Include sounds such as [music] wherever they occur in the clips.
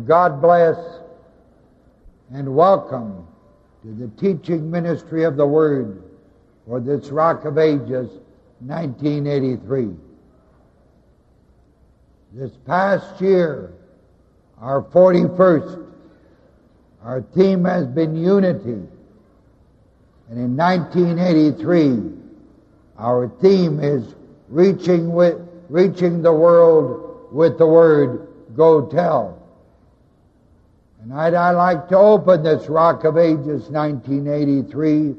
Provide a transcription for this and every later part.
Well, God bless and welcome to the teaching ministry of the Word for this Rock of Ages 1983. This past year, our 41st, our theme has been unity. And in 1983, our theme is reaching with, reaching the world with the word, go tell. I'd, I'd like to open this Rock of Ages 1983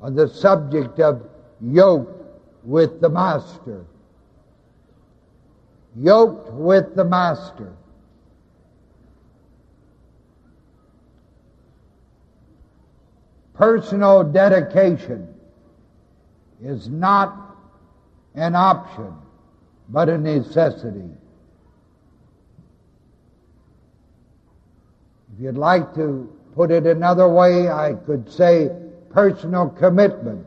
on the subject of yoked with the Master. Yoked with the Master. Personal dedication is not an option, but a necessity. If you'd like to put it another way, I could say personal commitment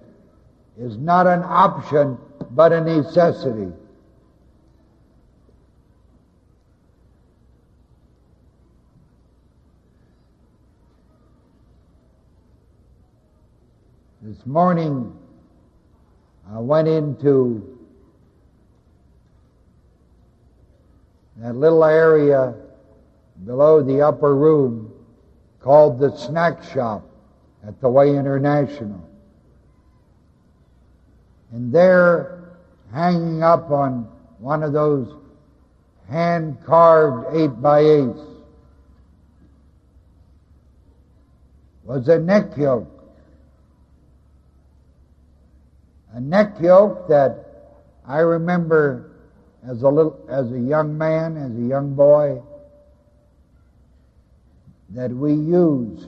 is not an option, but a necessity. This morning, I went into that little area below the upper room called the snack shop at the Way International. And there, hanging up on one of those hand carved eight by eights, was a neck yoke. A neck yoke that I remember as a little, as a young man, as a young boy, that we used.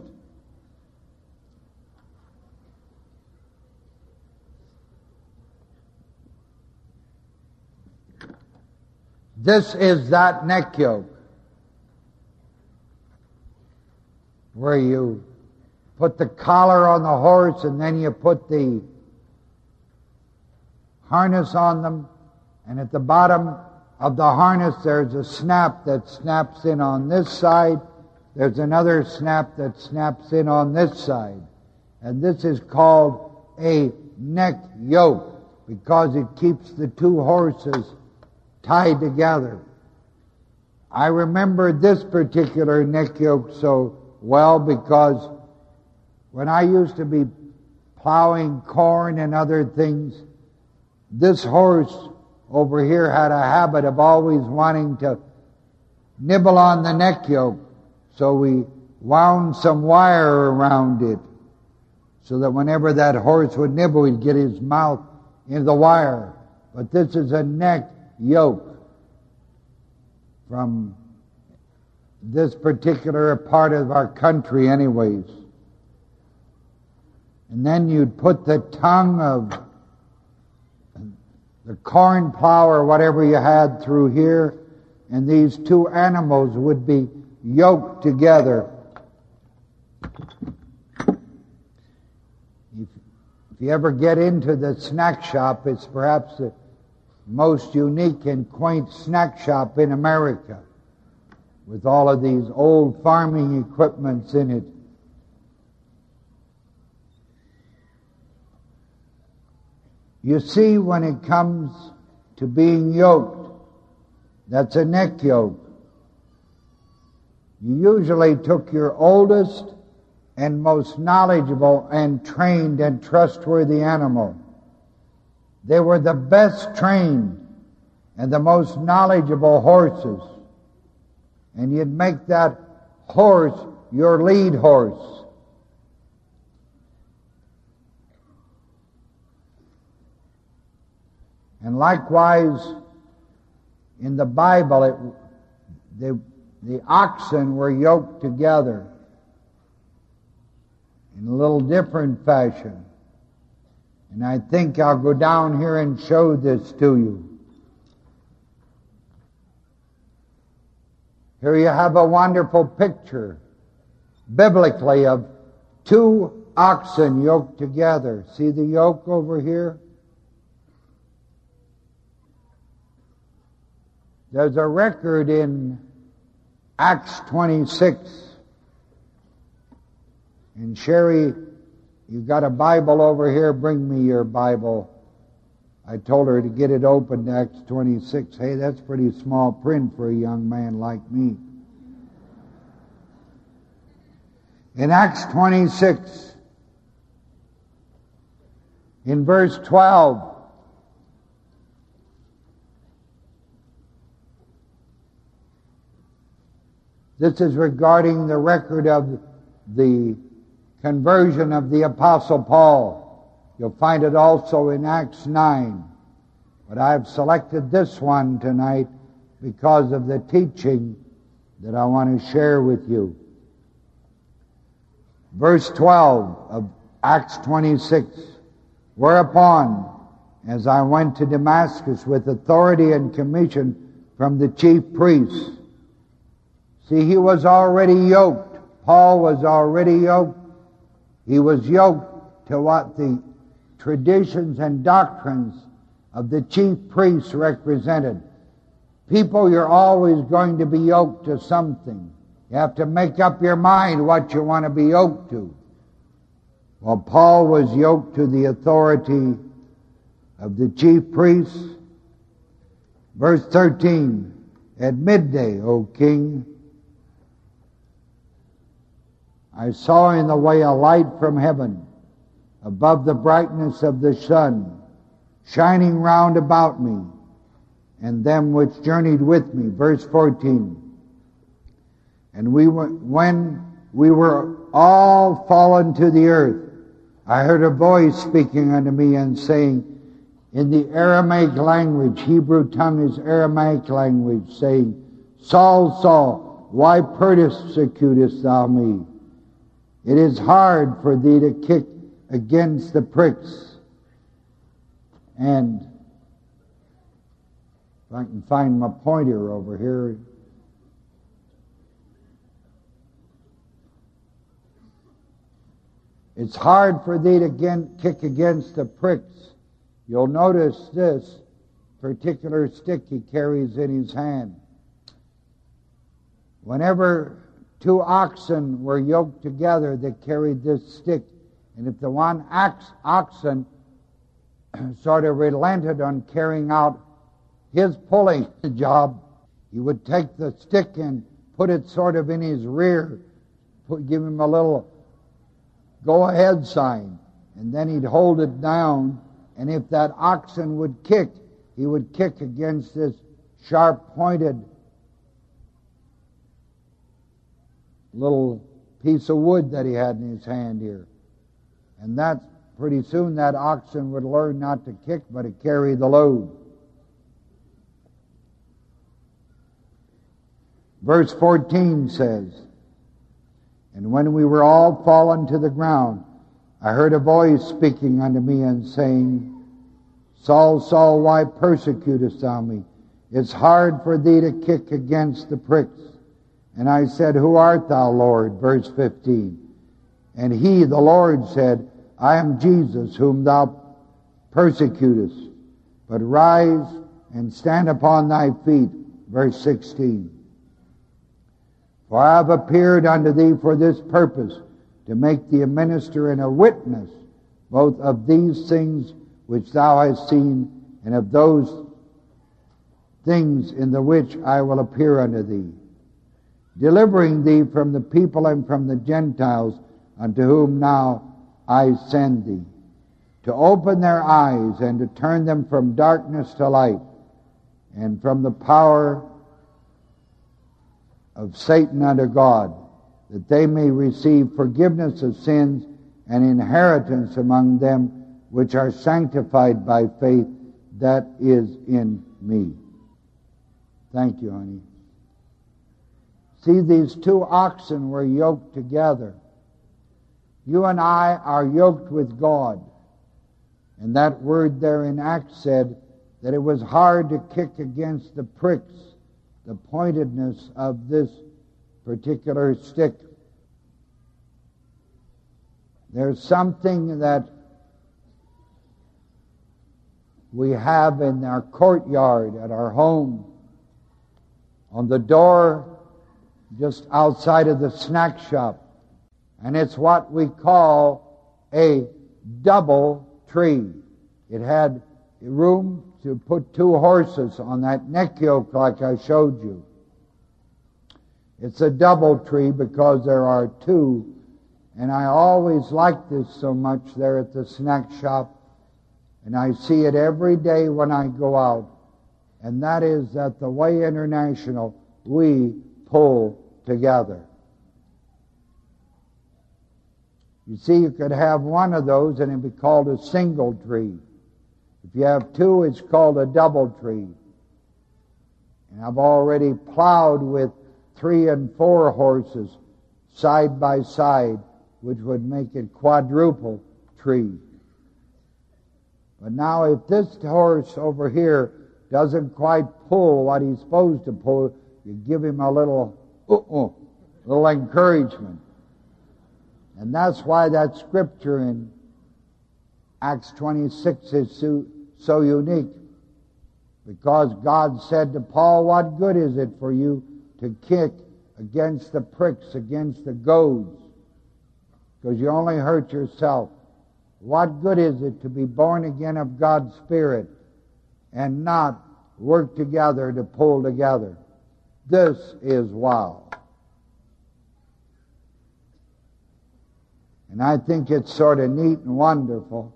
This is that neck yoke where you put the collar on the horse and then you put the harness on them and at the bottom of the harness there's a snap that snaps in on this side there's another snap that snaps in on this side. And this is called a neck yoke because it keeps the two horses tied together. I remember this particular neck yoke so well because when I used to be plowing corn and other things, this horse over here had a habit of always wanting to nibble on the neck yoke. So we wound some wire around it so that whenever that horse would nibble, he'd get his mouth into the wire. But this is a neck yoke from this particular part of our country anyways. And then you'd put the tongue of the corn plow or whatever you had through here, and these two animals would be yoked together. If, you ever get into the snack shop, it's perhaps the most unique and quaint snack shop in America with all of these old farming equipments in it. You see, when it comes to being yoked, that's a neck yoke. You usually took your oldest and most knowledgeable and trained and trustworthy animal. They were the best trained and the most knowledgeable horses. And you'd make that horse your lead horse. And likewise, in the Bible, it, they, the oxen were yoked together in a little different fashion. And I think I'll go down here and show this to you. Here you have a wonderful picture, biblically, of two oxen yoked together. See the yoke over here? There's a record in Acts 26. And Sherry, you've got a Bible over here. Bring me your Bible. I told her to get it open Acts 26. Hey, that's pretty small print for a young man like me. In Acts 26, in verse 12, This is regarding the record of the conversion of the Apostle Paul. You'll find it also in Acts 9. But I've selected this one tonight because of the teaching that I want to share with you. Verse 12 of Acts 26. Whereupon, as I went to Damascus with authority and commission from the chief priests, See, he was already yoked. Paul was already yoked. He was yoked to what the traditions and doctrines of the chief priests represented. People, you're always going to be yoked to something. You have to make up your mind what you want to be yoked to. Well, Paul was yoked to the authority of the chief priests. Verse 13, At midday, O king, I saw in the way a light from heaven, above the brightness of the sun, shining round about me, and them which journeyed with me. Verse 14. And we were, when we were all fallen to the earth, I heard a voice speaking unto me and saying, in the Aramaic language, Hebrew tongue is Aramaic language, saying, Saul, Saul, why persecutest thou me? It is hard for thee to kick against the pricks. And if I can find my pointer over here. It's hard for thee to kick against the pricks. You'll notice this particular stick he carries in his hand. Whenever two oxen were yoked together that carried this stick. And if the one ox, oxen [clears throat] sort of relented on carrying out his pulling [laughs] job, he would take the stick and put it sort of in his rear, put, give him a little go ahead sign, and then he'd hold it down. And if that oxen would kick, he would kick against this sharp pointed little piece of wood that he had in his hand here. And that pretty soon that oxen would learn not to kick but to carry the load. Verse 14 says, And when we were all fallen to the ground, I heard a voice speaking unto me and saying, Saul, Saul, why persecutest thou me? It's hard for thee to kick against the pricks. And I said, Who art thou, Lord? Verse 15. And he, the Lord, said, I am Jesus, whom thou persecutest. But rise and stand upon thy feet. Verse 16. For I have appeared unto thee for this purpose, to make thee a minister and a witness, both of these things which thou hast seen, and of those things in the which I will appear unto thee delivering thee from the people and from the Gentiles unto whom now I send thee, to open their eyes and to turn them from darkness to light and from the power of Satan unto God, that they may receive forgiveness of sins and inheritance among them which are sanctified by faith that is in me. Thank you, honey. See, these two oxen were yoked together. You and I are yoked with God. And that word there in Acts said that it was hard to kick against the pricks, the pointedness of this particular stick. There's something that we have in our courtyard at our home. On the door just outside of the snack shop. And it's what we call a double tree. It had room to put two horses on that neck yoke like I showed you. It's a double tree because there are two. And I always like this so much there at the snack shop. And I see it every day when I go out. And that is that the Way International, we pull together. You see, you could have one of those and it'd be called a single tree. If you have two, it's called a double tree. And I've already plowed with three and four horses side by side, which would make it quadruple tree. But now if this horse over here doesn't quite pull what he's supposed to pull, you give him a little, uh-uh, little encouragement. And that's why that scripture in Acts 26 is so, so unique. Because God said to Paul, What good is it for you to kick against the pricks, against the goads? Because you only hurt yourself. What good is it to be born again of God's Spirit and not work together to pull together? This is wow. And I think it's sort of neat and wonderful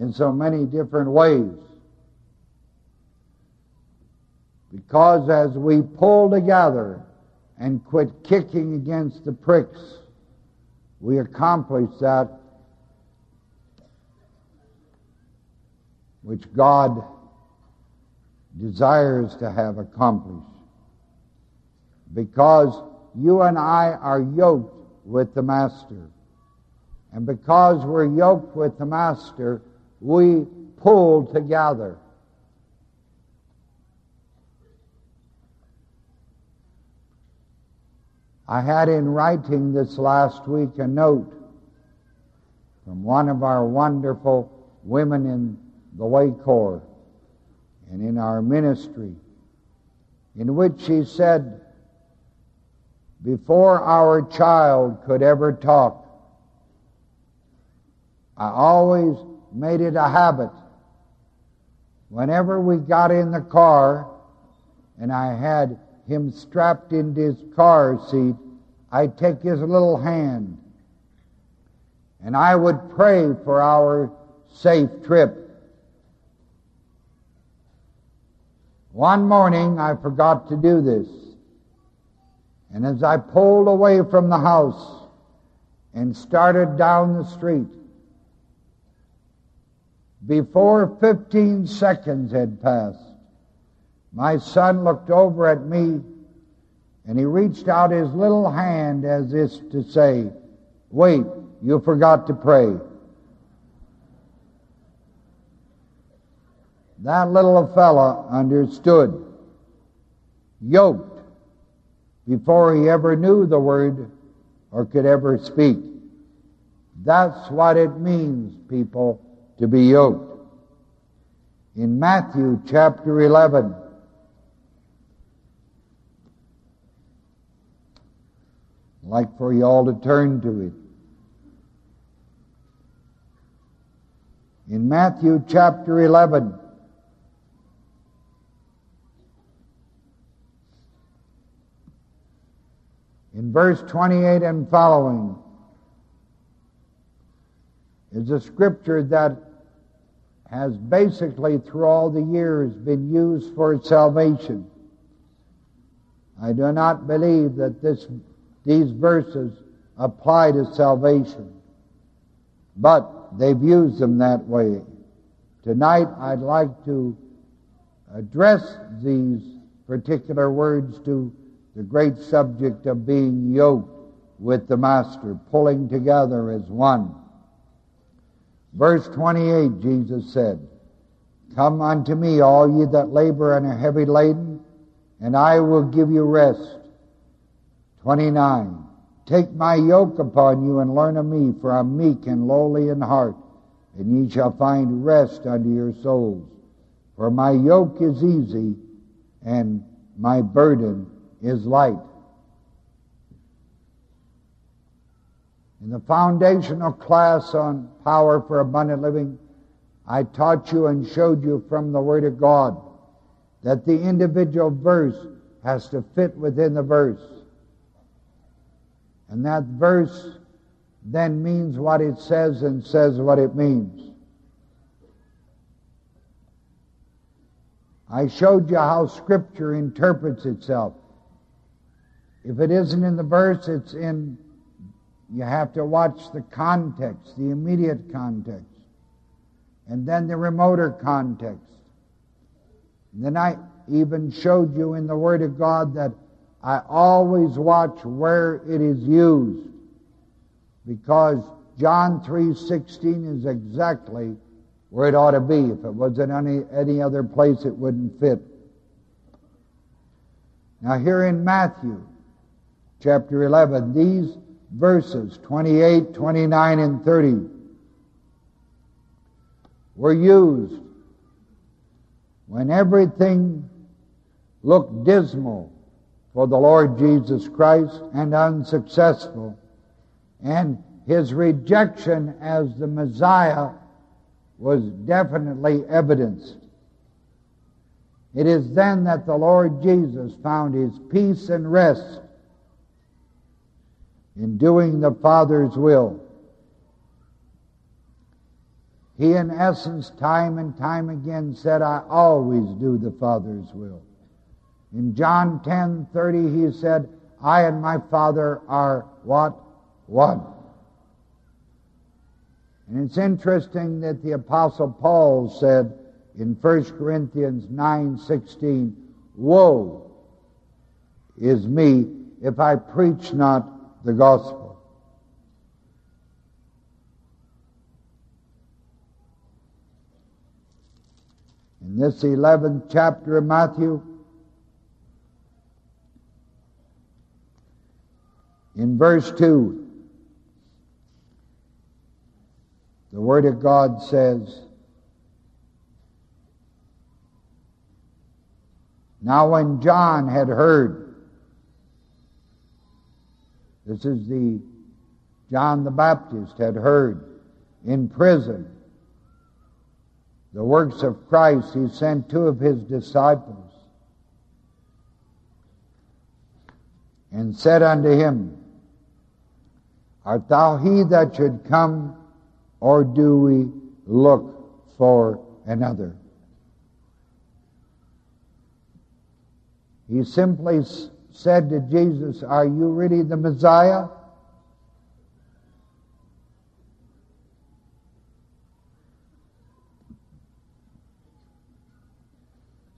in so many different ways. Because as we pull together and quit kicking against the pricks, we accomplish that which God desires to have accomplished. Because you and I are yoked with the Master. And because we're yoked with the Master, we pull together. I had in writing this last week a note from one of our wonderful women in the Way Corps and in our ministry, in which she said, before our child could ever talk, I always made it a habit. Whenever we got in the car and I had him strapped into his car seat, I'd take his little hand and I would pray for our safe trip. One morning I forgot to do this. And as I pulled away from the house and started down the street, before 15 seconds had passed, my son looked over at me and he reached out his little hand as if to say, Wait, you forgot to pray. That little fella understood, yoked, before he ever knew the word or could ever speak. That's what it means, people to be yoked. In Matthew chapter 11, I'd like for you all to turn to it. In Matthew chapter 11, in verse 28 and following, is a scripture that has basically through all the years been used for salvation. I do not believe that this, these verses apply to salvation, but they've used them that way. Tonight I'd like to address these particular words to the great subject of being yoked with the Master, pulling together as one. Verse 28, Jesus said, Come unto me, all ye that labor and are heavy laden, and I will give you rest. 29. Take my yoke upon you and learn of me, for I'm meek and lowly in heart, and ye shall find rest unto your souls. For my yoke is easy and my burden is light. In the foundational class on power for abundant living, I taught you and showed you from the Word of God that the individual verse has to fit within the verse. And that verse then means what it says and says what it means. I showed you how Scripture interprets itself. If it isn't in the verse, it's in, you have to watch the context, the immediate context, and then the remoter context. And then I even showed you in the Word of God that I always watch where it is used because John 3.16 is exactly where it ought to be. If it was in any, any other place, it wouldn't fit. Now here in Matthew chapter 11, these verses 28, 29, and 30 were used when everything looked dismal for the Lord Jesus Christ and unsuccessful, and his rejection as the Messiah was definitely evidenced. It is then that the Lord Jesus found his peace and rest in doing the Father's will. He, in essence, time and time again said, I always do the Father's will. In John 10 30, he said, I and my Father are what? One. And it's interesting that the Apostle Paul said in 1 Corinthians 9 16, Woe is me if I preach not the gospel. In this 11th chapter of Matthew, in verse 2, the Word of God says, Now when John had heard, this is the John the Baptist had heard in prison the works of Christ, he sent two of his disciples and said unto him, Art thou he that should come, or do we look for another? He simply said to Jesus, Are you really the Messiah?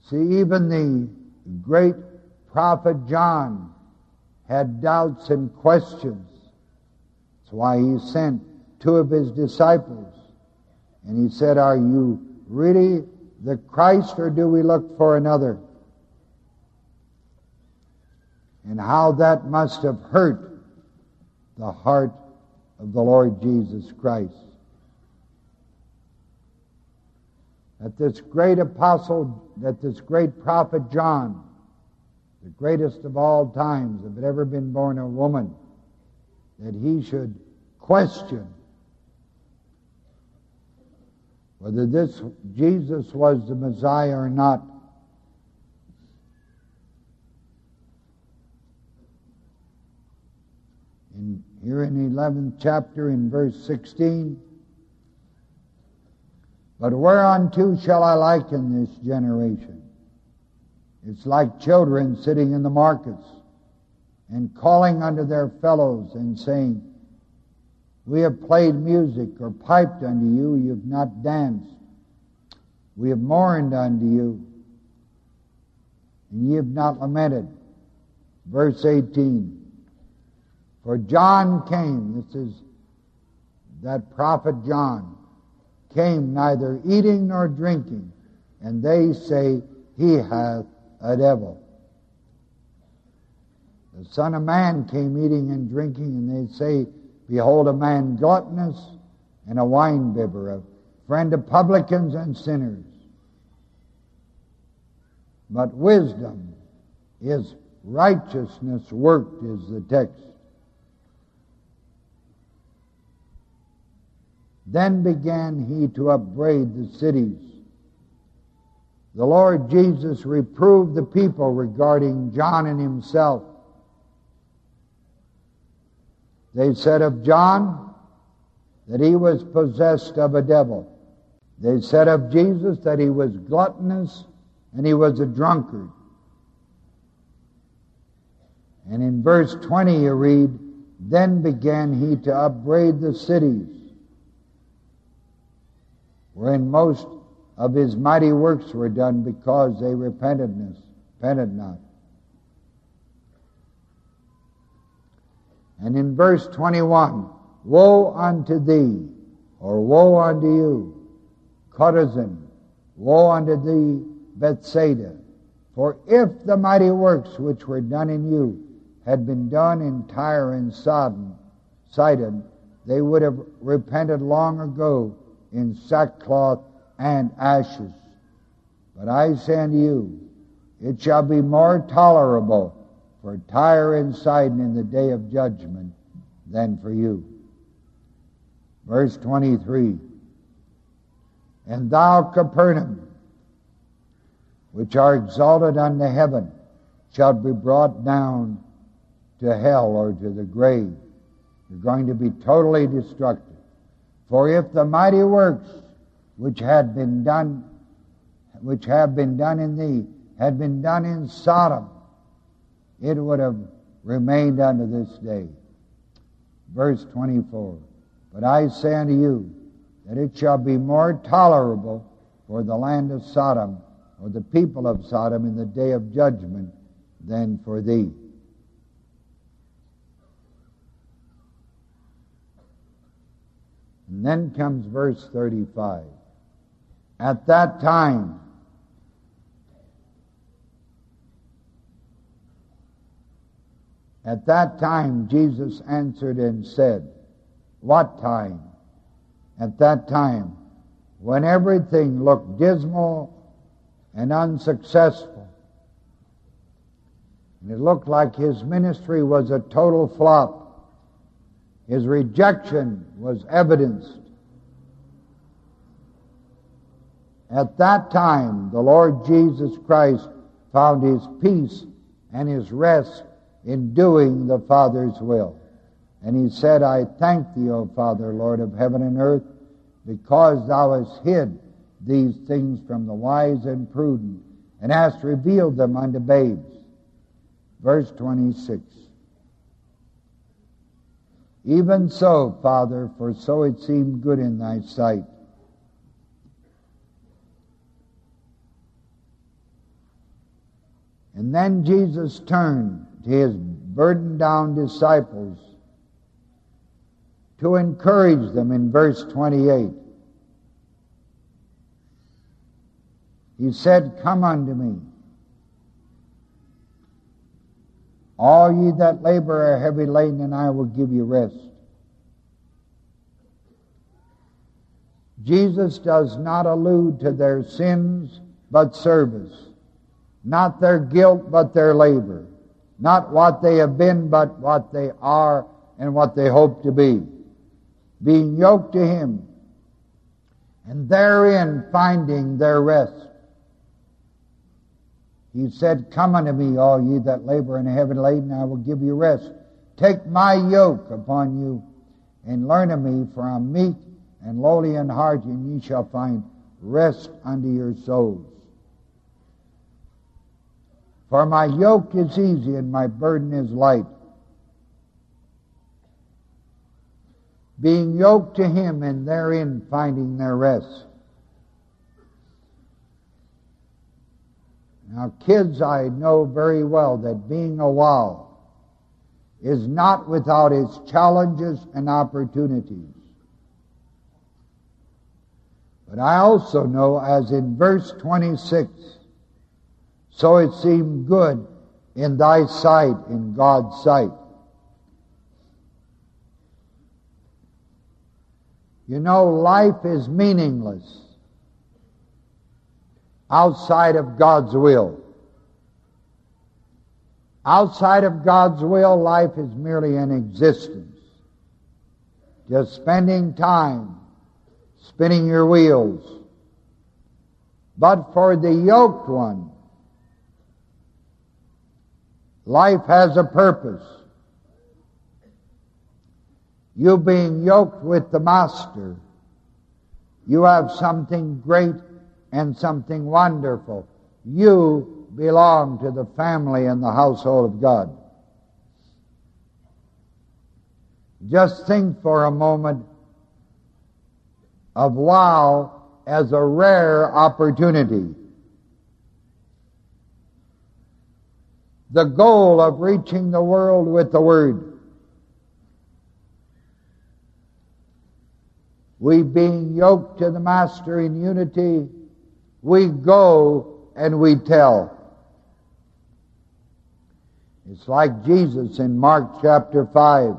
See, even the great prophet John had doubts and questions. That's why he sent two of his disciples. And he said, Are you really the Christ or do we look for another? And how that must have hurt the heart of the Lord Jesus Christ. that this great apostle, that this great prophet John, the greatest of all times, if it ever been born a woman, that he should question whether this Jesus was the Messiah or not. In, here in the 11th chapter, in verse 16, but whereunto shall I liken this generation? It's like children sitting in the markets and calling unto their fellows and saying, We have played music or piped unto you, you have not danced. We have mourned unto you, and ye have not lamented. Verse 18. For John came, this is that prophet John, came neither eating nor drinking, and they say he hath a devil. The Son of Man came eating and drinking, and they say, Behold, a man gluttonous and a winebibber, a friend of publicans and sinners. But wisdom is righteousness worked, is the text. Then began he to upbraid the cities. The Lord Jesus reproved the people regarding John and himself. They said of John that he was possessed of a devil. They said of Jesus that he was gluttonous and he was a drunkard. And in verse 20 you read, Then began he to upbraid the cities, wherein most of his mighty works were done because they repented, repented not. And in verse 21, Woe unto thee, or woe unto you, Chorazin, woe unto thee, Bethsaida. For if the mighty works which were done in you had been done in Tyre and Sodom, Sidon, they would have repented long ago in sackcloth and ashes. But I say unto you, it shall be more tolerable for Tyre and Sidon in the day of judgment than for you. Verse 23 And thou, Capernaum, which are exalted unto heaven, shalt be brought down to hell or to the grave. You're going to be totally destructive. For if the mighty works which had been done, which have been done in thee, had been done in Sodom, it would have remained unto this day. Verse 24. But I say unto you that it shall be more tolerable for the land of Sodom or the people of Sodom in the day of judgment than for thee. And then comes verse 35. At that time, At that time Jesus answered and said, What time? At that time, when everything looked dismal and unsuccessful, and it looked like his ministry was a total flop. His rejection was evidenced. At that time, the Lord Jesus Christ found his peace and his rest in doing the Father's will. And he said, I thank thee, O Father, Lord of heaven and earth, because thou hast hid these things from the wise and prudent, and hast revealed them unto babes. Verse 26. Even so, Father, for so it seemed good in thy sight. And then Jesus turned to his burdened down disciples to encourage them in verse 28. He said, Come unto me. All ye that labor are heavy laden, and I will give you rest. Jesus does not allude to their sins, but service. Not their guilt, but their labor. Not what they have been, but what they are and what they hope to be. Being yoked to Him, and therein finding their rest. He said, Come unto me, all ye that labor and are heavy laden, I will give you rest. Take my yoke upon you, and learn of me, for I am meek and lowly in heart, and ye shall find rest unto your souls. For my yoke is easy and my burden is light. Being yoked to him and therein finding their rest. Now, kids, I know very well that being a WOW is not without its challenges and opportunities. But I also know, as in verse 26, so it seemed good in thy sight, in God's sight. You know, life is meaningless outside of God's will. Outside of God's will, life is merely an existence. Just spending time spinning your wheels. But for the yoked one, life has a purpose. You being yoked with the Master, you have something great and something wonderful. You belong to the family and the household of God. Just think for a moment of WOW as a rare opportunity. The goal of reaching the world with the Word. We being yoked to the Master in unity, we go and we tell. It's like Jesus in Mark chapter 5,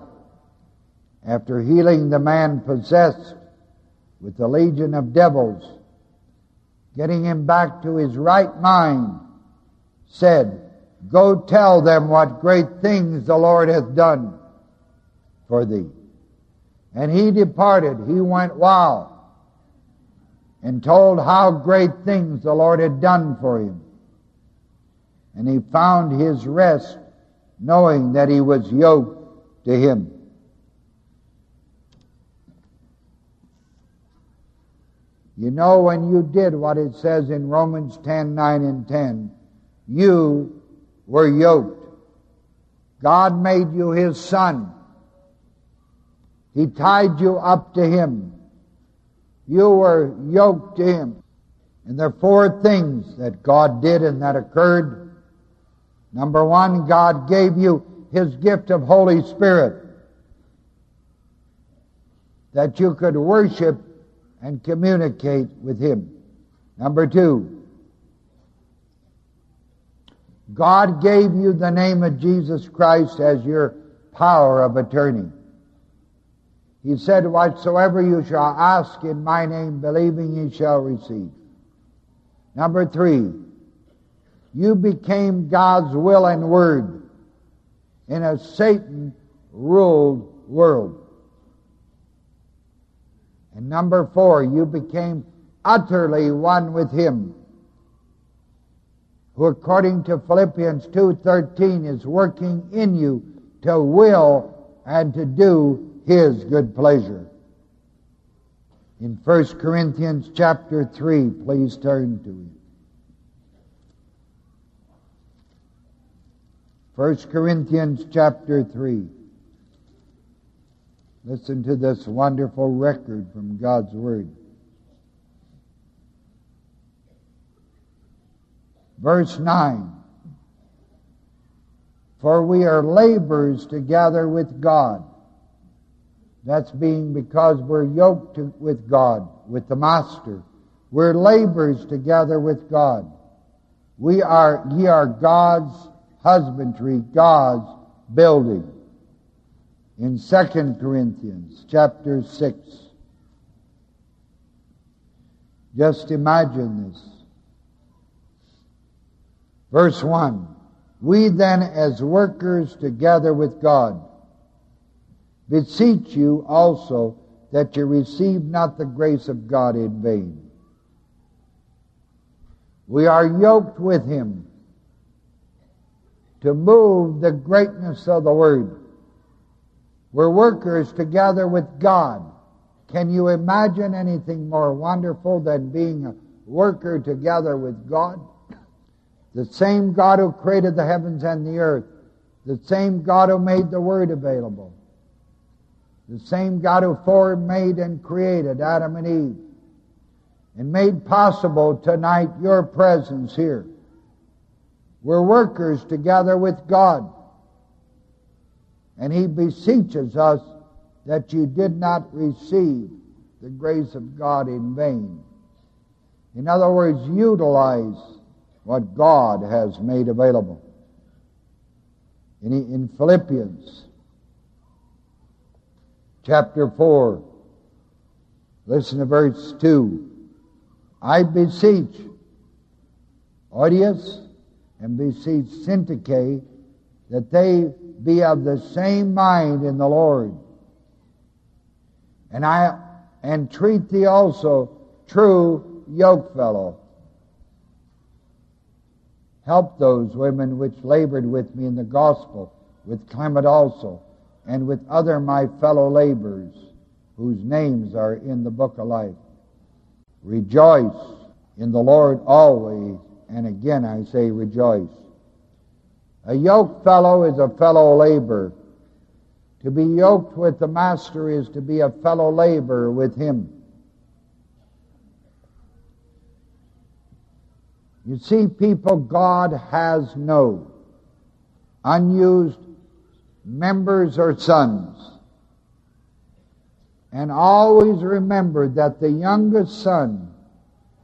after healing the man possessed with the legion of devils, getting him back to his right mind, said, Go tell them what great things the Lord hath done for thee. And he departed. He went WOW. And told how great things the Lord had done for him. And he found his rest knowing that he was yoked to him. You know, when you did what it says in Romans 10, 9 and 10, you were yoked. God made you his son. He tied you up to him. You were yoked to him. And there are four things that God did and that occurred. Number one, God gave you his gift of Holy Spirit that you could worship and communicate with him. Number two, God gave you the name of Jesus Christ as your power of attorney. He said, Whatsoever you shall ask in my name, believing ye shall receive. Number three, you became God's will and word in a Satan ruled world. And number four, you became utterly one with Him, who according to Philippians 2.13 is working in you to will and to do his good pleasure. In 1 Corinthians chapter 3, please turn to it. 1 Corinthians chapter 3. Listen to this wonderful record from God's Word. Verse 9. For we are laborers together with God. That's being because we're yoked to, with God, with the Master. We're laborers together with God. We are, ye are God's husbandry, God's building. In 2 Corinthians chapter 6. Just imagine this. Verse 1. We then as workers together with God beseech you also that you receive not the grace of God in vain. We are yoked with him to move the greatness of the word. We're workers together with God. Can you imagine anything more wonderful than being a worker together with God? The same God who created the heavens and the earth. The same God who made the Word available. The same God who formed, made, and created Adam and Eve. And made possible tonight your presence here. We're workers together with God. And He beseeches us that you did not receive the grace of God in vain. In other words, utilize what God has made available. In, in Philippians chapter 4. Listen to verse 2. I beseech Euodias and beseech Syntyche that they be of the same mind in the Lord. And I entreat thee also, true yokefellow. Help those women which labored with me in the gospel, with Clement also, and with other my fellow laborers, whose names are in the book of life. Rejoice in the Lord always, and again I say rejoice. A yoke fellow is a fellow laborer. To be yoked with the master is to be a fellow laborer with him. You see, people, God has no unused members or sons. And always remember that the youngest son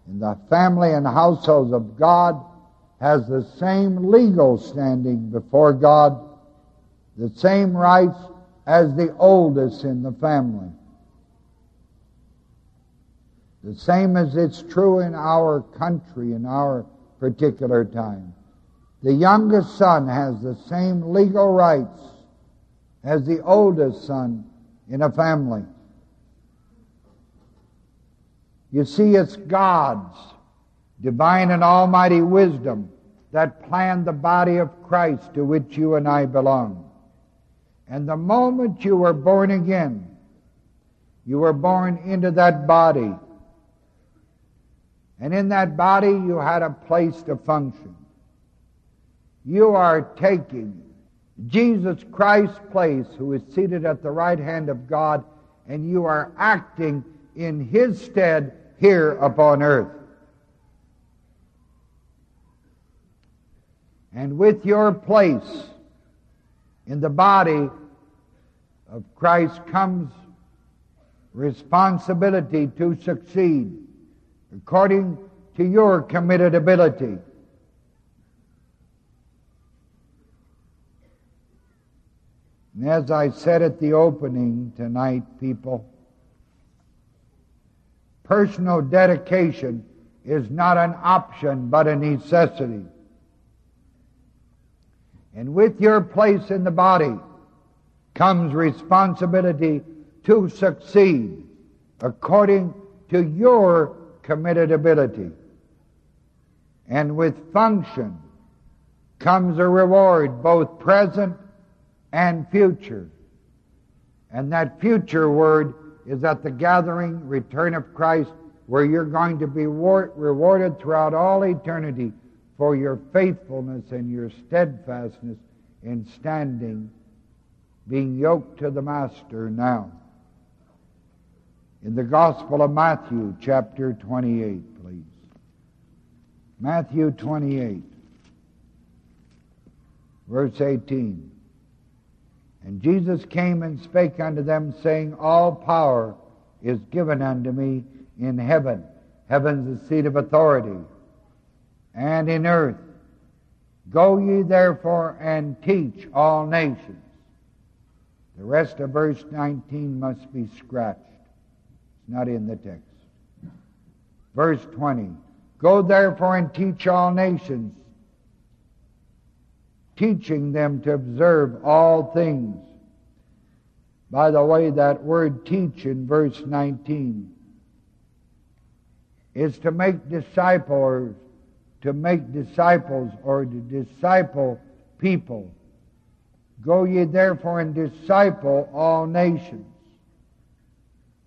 in the family and households of God has the same legal standing before God, the same rights as the oldest in the family. The same as it's true in our country, in our particular time. The youngest son has the same legal rights as the oldest son in a family. You see, it's God's divine and almighty wisdom that planned the body of Christ to which you and I belong. And the moment you were born again, you were born into that body. And in that body, you had a place to function. You are taking Jesus Christ's place, who is seated at the right hand of God, and you are acting in his stead here upon earth. And with your place in the body of Christ comes responsibility to succeed according to your committed ability. And as I said at the opening tonight, people, personal dedication is not an option but a necessity. And with your place in the body comes responsibility to succeed according to your committed ability. And with function comes a reward, both present and future. And that future word is at the gathering, return of Christ, where you're going to be rewarded throughout all eternity for your faithfulness and your steadfastness in standing, being yoked to the Master now. In the Gospel of Matthew, chapter 28, please. Matthew 28, verse 18. And Jesus came and spake unto them, saying, All power is given unto me in heaven. Heaven's the seat of authority and in earth. Go ye therefore and teach all nations. The rest of verse 19 must be scratched. It's not in the text. Verse 20. Go therefore and teach all nations, teaching them to observe all things. By the way, that word teach in verse 19 is to make disciples to make disciples or to disciple people. Go ye therefore and disciple all nations,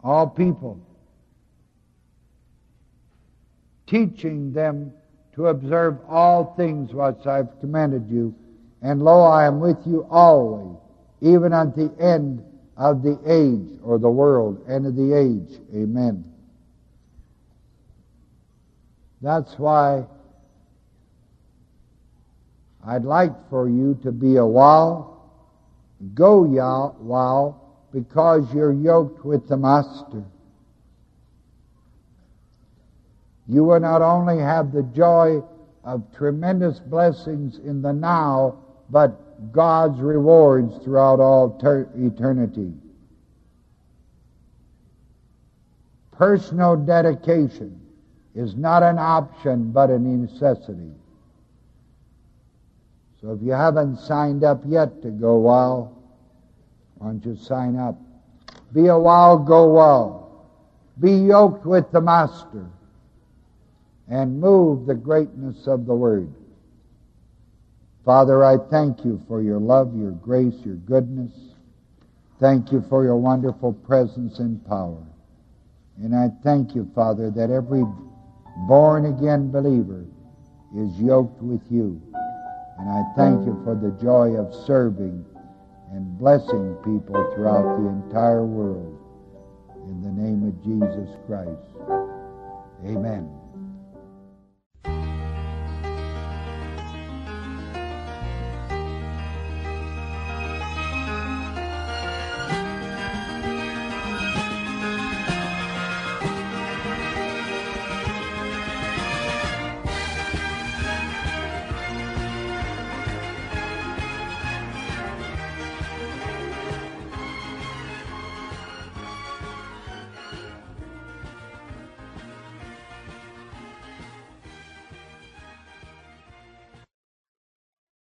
all people, teaching them to observe all things which I've commanded you. And lo, I am with you always, even unto the end of the age, or the world, end of the age. Amen. That's why I'd like for you to be a WOW, go y'all WOW, because you're yoked with the Master. You will not only have the joy of tremendous blessings in the now, but God's rewards throughout all ter- eternity. Personal dedication is not an option, but a necessity. So if you haven't signed up yet to go WOW, why don't you sign up? Be a WOW, go WOW. Be yoked with the Master and move the greatness of the Word. Father, I thank you for your love, your grace, your goodness. Thank you for your wonderful presence and power. And I thank you, Father, that every born again believer is yoked with you. And I thank you for the joy of serving and blessing people throughout the entire world. In the name of Jesus Christ. Amen.